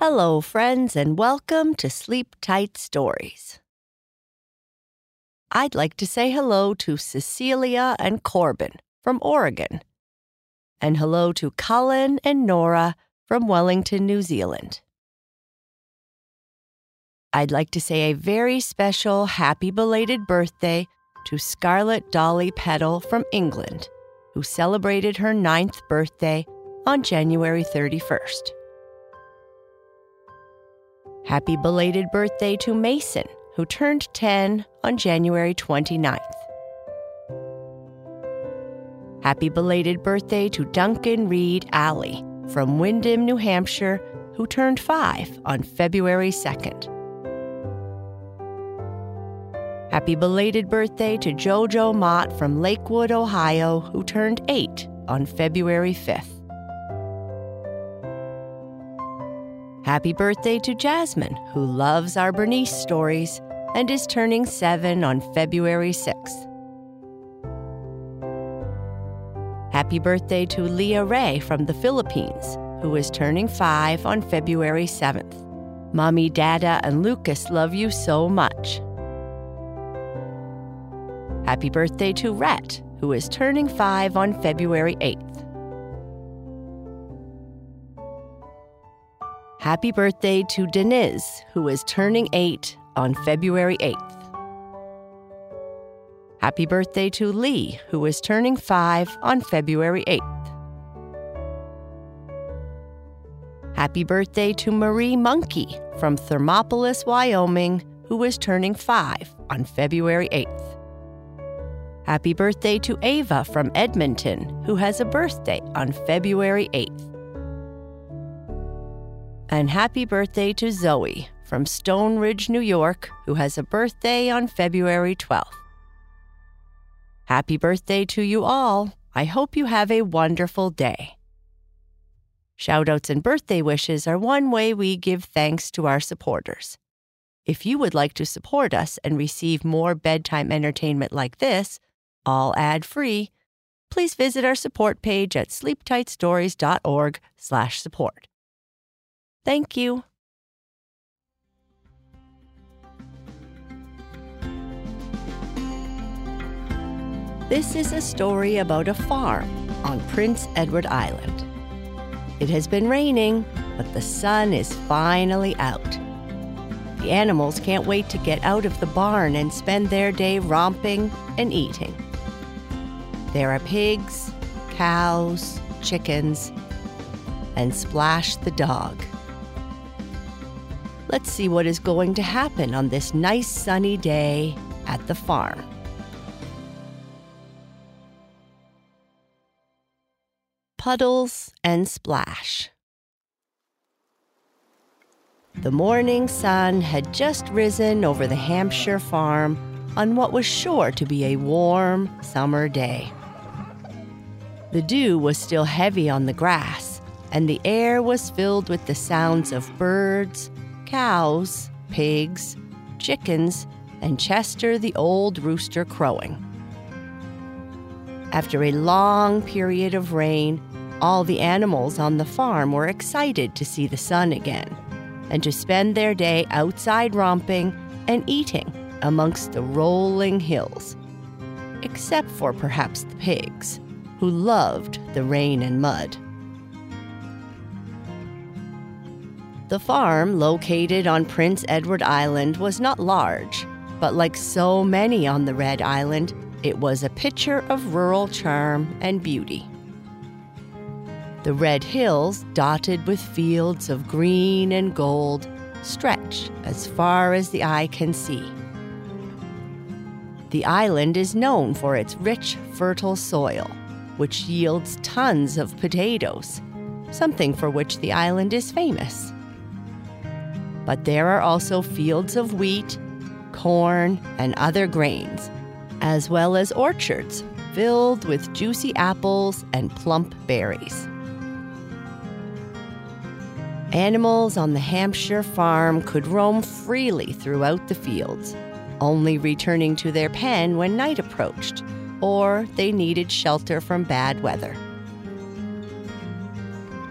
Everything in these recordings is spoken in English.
Hello, friends, and welcome to Sleep Tight Stories. I'd like to say hello to Cecilia and Corbin from Oregon, and hello to Colin and Nora from Wellington, New Zealand. I'd like to say a very special happy belated birthday to Scarlett Dolly Peddle from England, who celebrated her ninth birthday on January 31st. Happy belated birthday to Mason, who turned 10 on January 29th. Happy belated birthday to Duncan Reed Alley from Windham, New Hampshire, who turned 5 on February 2nd. Happy belated birthday to Jojo Mott from Lakewood, Ohio, who turned 8 on February 5th. Happy birthday to Jasmine, who loves our Bernice stories and is turning 7 on February 6th. Happy birthday to Leah Ray from the Philippines, who is turning 5 on February 7th. Mommy, Dada, and Lucas love you so much. Happy birthday to Rhett, who is turning 5 on February 8th. Happy birthday to Deniz, who is turning 8 on February 8th. Happy birthday to Lee, who is turning 5 on February 8th. Happy birthday to Marie Monkey from Thermopolis, Wyoming, who is turning 5 on February 8th. Happy birthday to Ava from Edmonton, who has a birthday on February 8th. And happy birthday to Zoe from Stone Ridge, New York, who has a birthday on February 12th. Happy birthday to you all. I hope you have a wonderful day. Shoutouts and birthday wishes are one way we give thanks to our supporters. If you would like to support us and receive more bedtime entertainment like this, all ad-free, please visit our support page at sleeptightstories.org/support. Thank you. This is a story about a farm on Prince Edward Island. It has been raining, but the sun is finally out. The animals can't wait to get out of the barn and spend their day romping and eating. There are pigs, cows, chickens, and Splash the dog. Let's see what is going to happen on this nice sunny day at the farm. Puddles and Splash. The morning sun had just risen over the Hampshire farm on what was sure to be a warm summer day. The dew was still heavy on the grass, and the air was filled with the sounds of birds, cows, pigs, chickens, and Chester the old rooster crowing. After a long period of rain, all the animals on the farm were excited to see the sun again and to spend their day outside romping and eating amongst the rolling hills, except for perhaps the pigs, who loved the rain and mud. The farm, located on Prince Edward Island, was not large, but like so many on the Red Island, it was a picture of rural charm and beauty. The red hills, dotted with fields of green and gold, stretch as far as the eye can see. The island is known for its rich, fertile soil, which yields tons of potatoes, something for which the island is famous but there are also fields of wheat, corn, and other grains, as well as orchards filled with juicy apples and plump berries. Animals on the Hampshire farm could roam freely throughout the fields, only returning to their pen when night approached or they needed shelter from bad weather.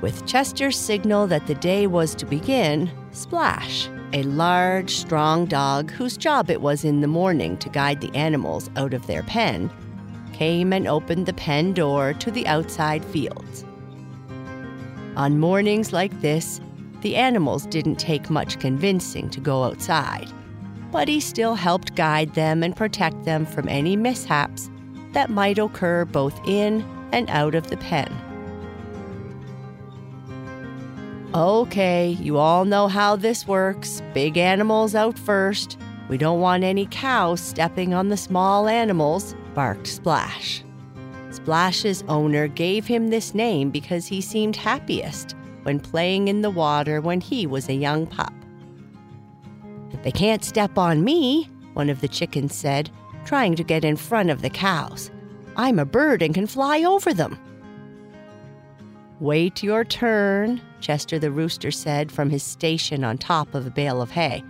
With Chester's signal that the day was to begin, Splash, a large, strong dog whose job it was in the morning to guide the animals out of their pen, came and opened the pen door to the outside fields. On mornings like this, the animals didn't take much convincing to go outside, but he still helped guide them and protect them from any mishaps that might occur both in and out of the pen. Okay, you all know how this works. Big animals out first. We don't want any cows stepping on the small animals, barked Splash. Splash's owner gave him this name because he seemed happiest when playing in the water when he was a young pup. They can't step on me, one of the chickens said, trying to get in front of the cows. I'm a bird and can fly over them. Wait your turn, Chester the rooster said from his station on top of a bale of hay.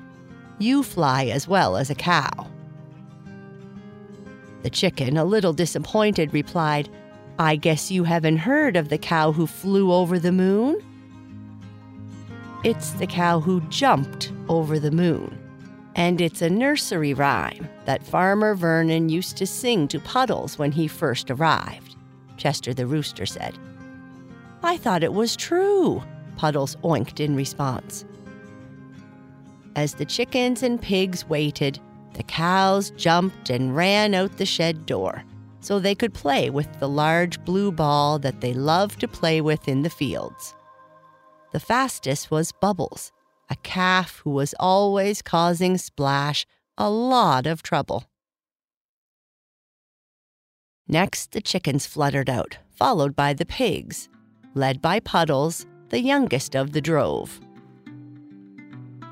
You fly as well as a cow. The chicken, a little disappointed, replied, I guess you haven't heard of the cow who flew over the moon? It's the cow who jumped over the moon. And it's a nursery rhyme that Farmer Vernon used to sing to Puddles when he first arrived, Chester the rooster said. I thought it was true, Puddles oinked in response. As the chickens and pigs waited, the cows jumped and ran out the shed door so they could play with the large blue ball that they loved to play with in the fields. The fastest was Bubbles, a calf who was always causing Splash a lot of trouble. Next, the chickens fluttered out, followed by the pigs, led by Puddles, the youngest of the drove.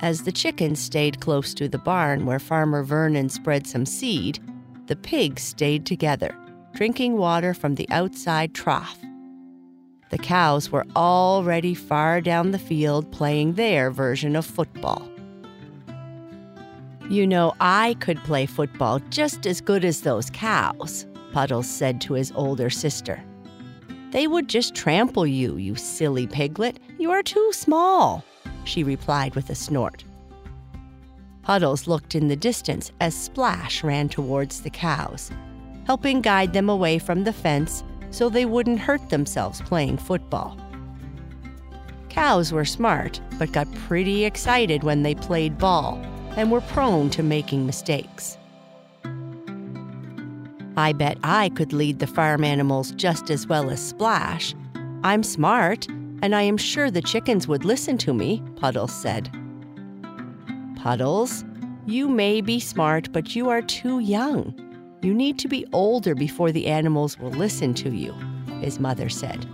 As the chickens stayed close to the barn where Farmer Vernon spread some seed, the pigs stayed together, drinking water from the outside trough. The cows were already far down the field playing their version of football. You know, I could play football just as good as those cows, Puddles said to his older sister. They would just trample you, you silly piglet. You are too small, she replied with a snort. Puddles looked in the distance as Splash ran towards the cows, helping guide them away from the fence so they wouldn't hurt themselves playing football. Cows were smart, but got pretty excited when they played ball and were prone to making mistakes. I bet I could lead the farm animals just as well as Splash. I'm smart, and I am sure the chickens would listen to me, Puddles said. Puddles, you may be smart, but you are too young. You need to be older before the animals will listen to you, his mother said.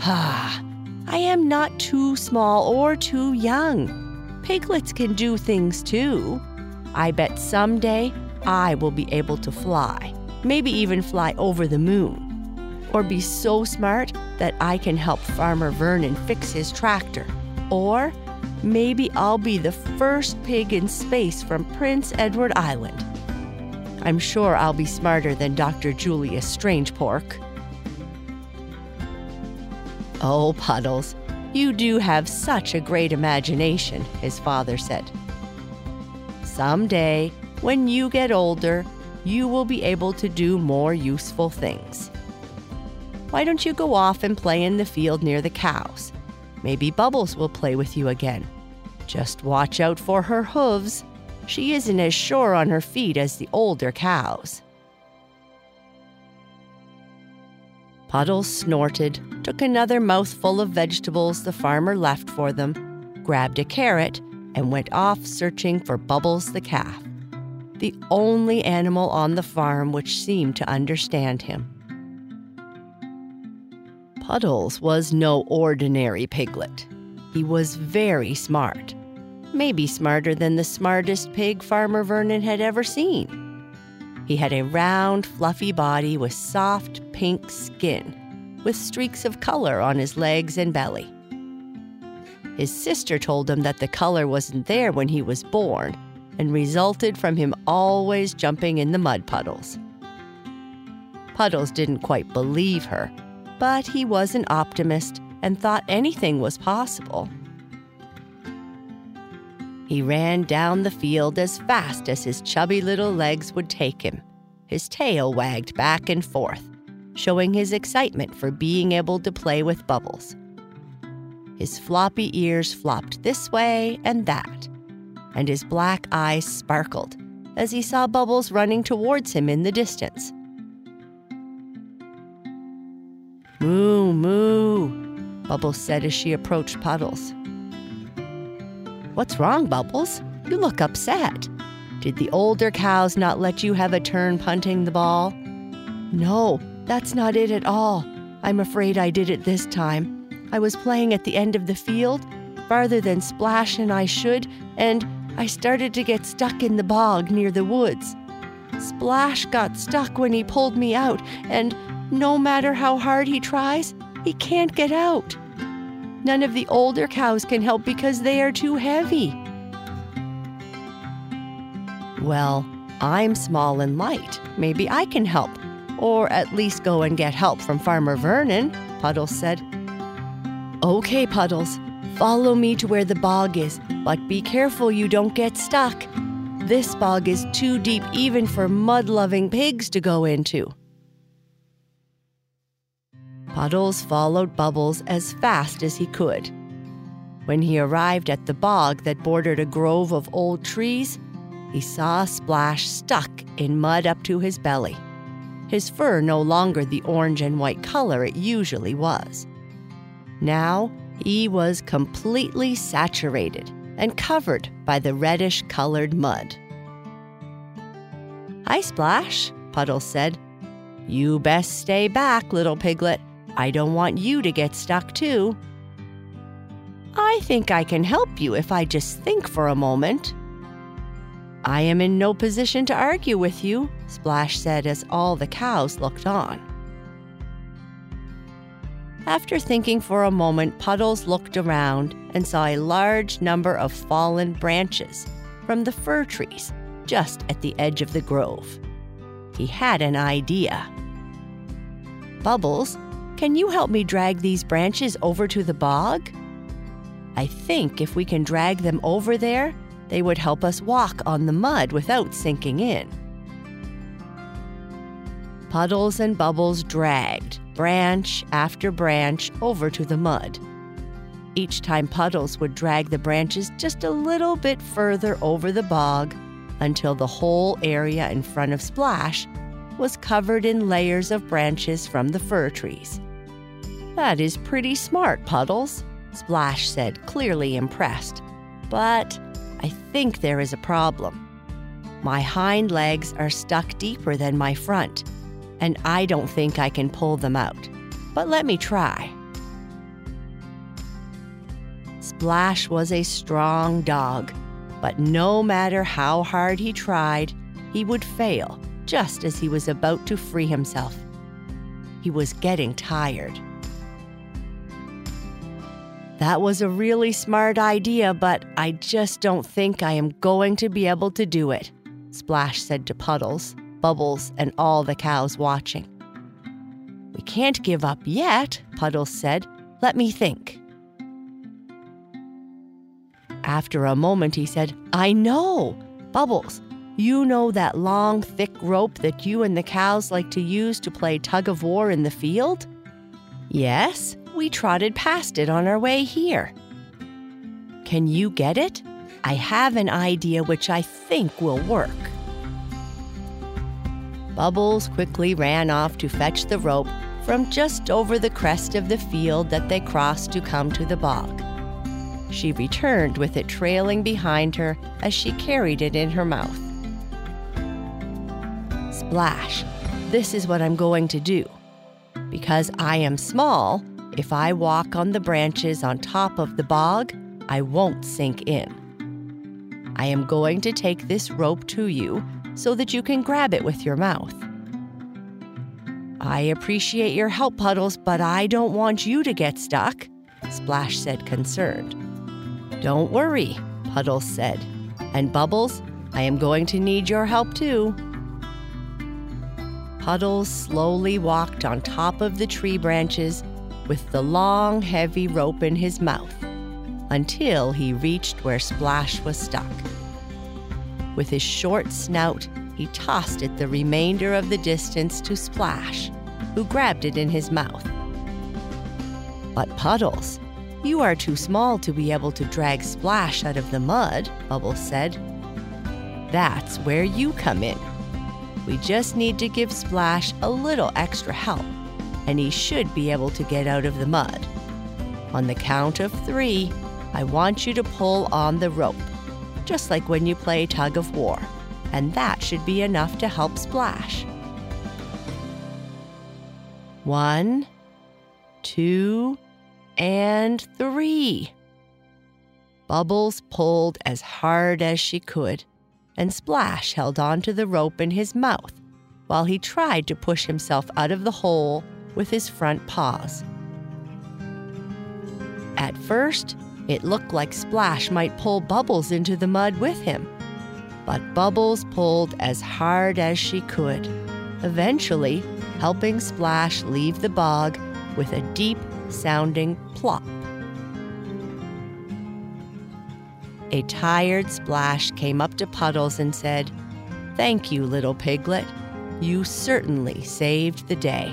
Ah, I am not too small or too young. Piglets can do things too. I bet someday I will be able to fly maybe even fly over the moon. Or be so smart that I can help Farmer Vernon fix his tractor. Or maybe I'll be the first pig in space from Prince Edward Island. I'm sure I'll be smarter than Dr. Julius Strangepork. Oh, Puddles, you do have such a great imagination, his father said. Someday, when you get older, you will be able to do more useful things. Why don't you go off and play in the field near the cows? Maybe Bubbles will play with you again. Just watch out for her hooves. She isn't as sure on her feet as the older cows. Puddles snorted, took another mouthful of vegetables the farmer left for them, grabbed a carrot, and went off searching for Bubbles the calf the only animal on the farm which seemed to understand him. Puddles was no ordinary piglet. He was very smart, maybe smarter than the smartest pig Farmer Vernon had ever seen. He had a round, fluffy body with soft pink skin, with streaks of color on his legs and belly. His sister told him that the color wasn't there when he was born and resulted from him always jumping in the mud puddles. Puddles didn't quite believe her, but he was an optimist and thought anything was possible. He ran down the field as fast as his chubby little legs would take him. His tail wagged back and forth, showing his excitement for being able to play with Bubbles. His floppy ears flopped this way and that, and his black eyes sparkled as he saw Bubbles running towards him in the distance. Moo, moo, Bubbles said as she approached Puddles. What's wrong, Bubbles? You look upset. Did the older cows not let you have a turn punting the ball? No, that's not it at all. I'm afraid I did it this time. I was playing at the end of the field, farther than Splash and I should, and I started to get stuck in the bog near the woods. Splash got stuck when he pulled me out, and no matter how hard he tries, he can't get out. None of the older cows can help because they are too heavy. Well, I'm small and light. Maybe I can help. Or at least go and get help from Farmer Vernon, Puddles said. Okay, Puddles, follow me to where the bog is, but be careful you don't get stuck. This bog is too deep even for mud loving pigs to go into. Puddles followed Bubbles as fast as he could. When he arrived at the bog that bordered a grove of old trees, he saw Splash stuck in mud up to his belly, his fur no longer the orange and white color it usually was. Now he was completely saturated and covered by the reddish colored mud. Hi, Splash, Puddles said. You best stay back, little piglet. I don't want you to get stuck too. I think I can help you if I just think for a moment. I am in no position to argue with you, Splash said as all the cows looked on. After thinking for a moment, Puddles looked around and saw a large number of fallen branches from the fir trees just at the edge of the grove. He had an idea. Bubbles, can you help me drag these branches over to the bog? I think if we can drag them over there, they would help us walk on the mud without sinking in. Puddles and Bubbles dragged branch after branch over to the mud. Each time Puddles would drag the branches just a little bit further over the bog until the whole area in front of Splash was covered in layers of branches from the fir trees. That is pretty smart, Puddles, Splash said, clearly impressed. But I think there is a problem. My hind legs are stuck deeper than my front, and I don't think I can pull them out. But let me try. Splash was a strong dog, but no matter how hard he tried, he would fail just as he was about to free himself. He was getting tired. That was a really smart idea, but I just don't think I am going to be able to do it, Splash said to Puddles, Bubbles, and all the cows watching. We can't give up yet, Puddles said. Let me think. After a moment, he said, I know. Bubbles, you know that long, thick rope that you and the cows like to use to play tug of war in the field? Yes, we trotted past it on our way here. Can you get it? I have an idea which I think will work. Bubbles quickly ran off to fetch the rope from just over the crest of the field that they crossed to come to the bog. She returned with it trailing behind her as she carried it in her mouth. Splash, this is what I'm going to do. Because I am small, if I walk on the branches on top of the bog, I won't sink in. I am going to take this rope to you so that you can grab it with your mouth. I appreciate your help, Puddles, but I don't want you to get stuck, Splash said, concerned. Don't worry, Puddles said. And Bubbles, I am going to need your help too. Puddles slowly walked on top of the tree branches with the long, heavy rope in his mouth until he reached where Splash was stuck. With his short snout, he tossed it the remainder of the distance to Splash, who grabbed it in his mouth. But Puddles, you are too small to be able to drag Splash out of the mud, Bubbles said. That's where you come in. We just need to give Splash a little extra help, and he should be able to get out of the mud. On the count of three, I want you to pull on the rope, just like when you play tug of war, and that should be enough to help Splash. One, two, and three. Bubbles pulled as hard as she could, and Splash held on to the rope in his mouth while he tried to push himself out of the hole with his front paws. At first, it looked like Splash might pull Bubbles into the mud with him, but Bubbles pulled as hard as she could, eventually helping Splash leave the bog with a deep sounding plop. A tired Splash came up to Puddles and said, Thank you, little piglet. You certainly saved the day.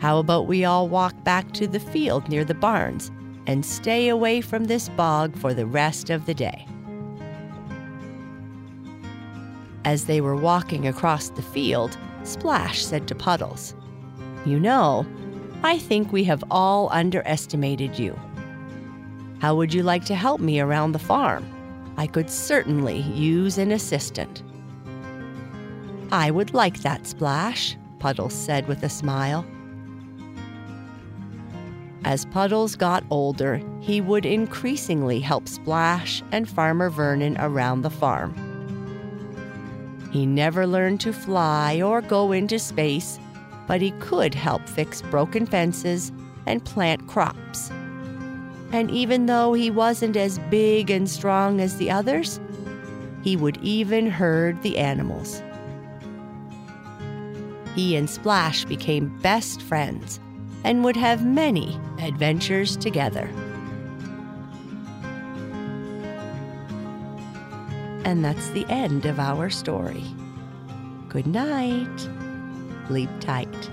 How about we all walk back to the field near the barns and stay away from this bog for the rest of the day? As they were walking across the field, Splash said to Puddles, You know, I think we have all underestimated you. How would you like to help me around the farm? I could certainly use an assistant. I would like that, Splash, Puddles said with a smile. As Puddles got older, he would increasingly help Splash and Farmer Vernon around the farm. He never learned to fly or go into space, but he could help fix broken fences and plant crops. And even though he wasn't as big and strong as the others, he would even herd the animals. He and Splash became best friends and would have many adventures together. And that's the end of our story. Good night sleep tight.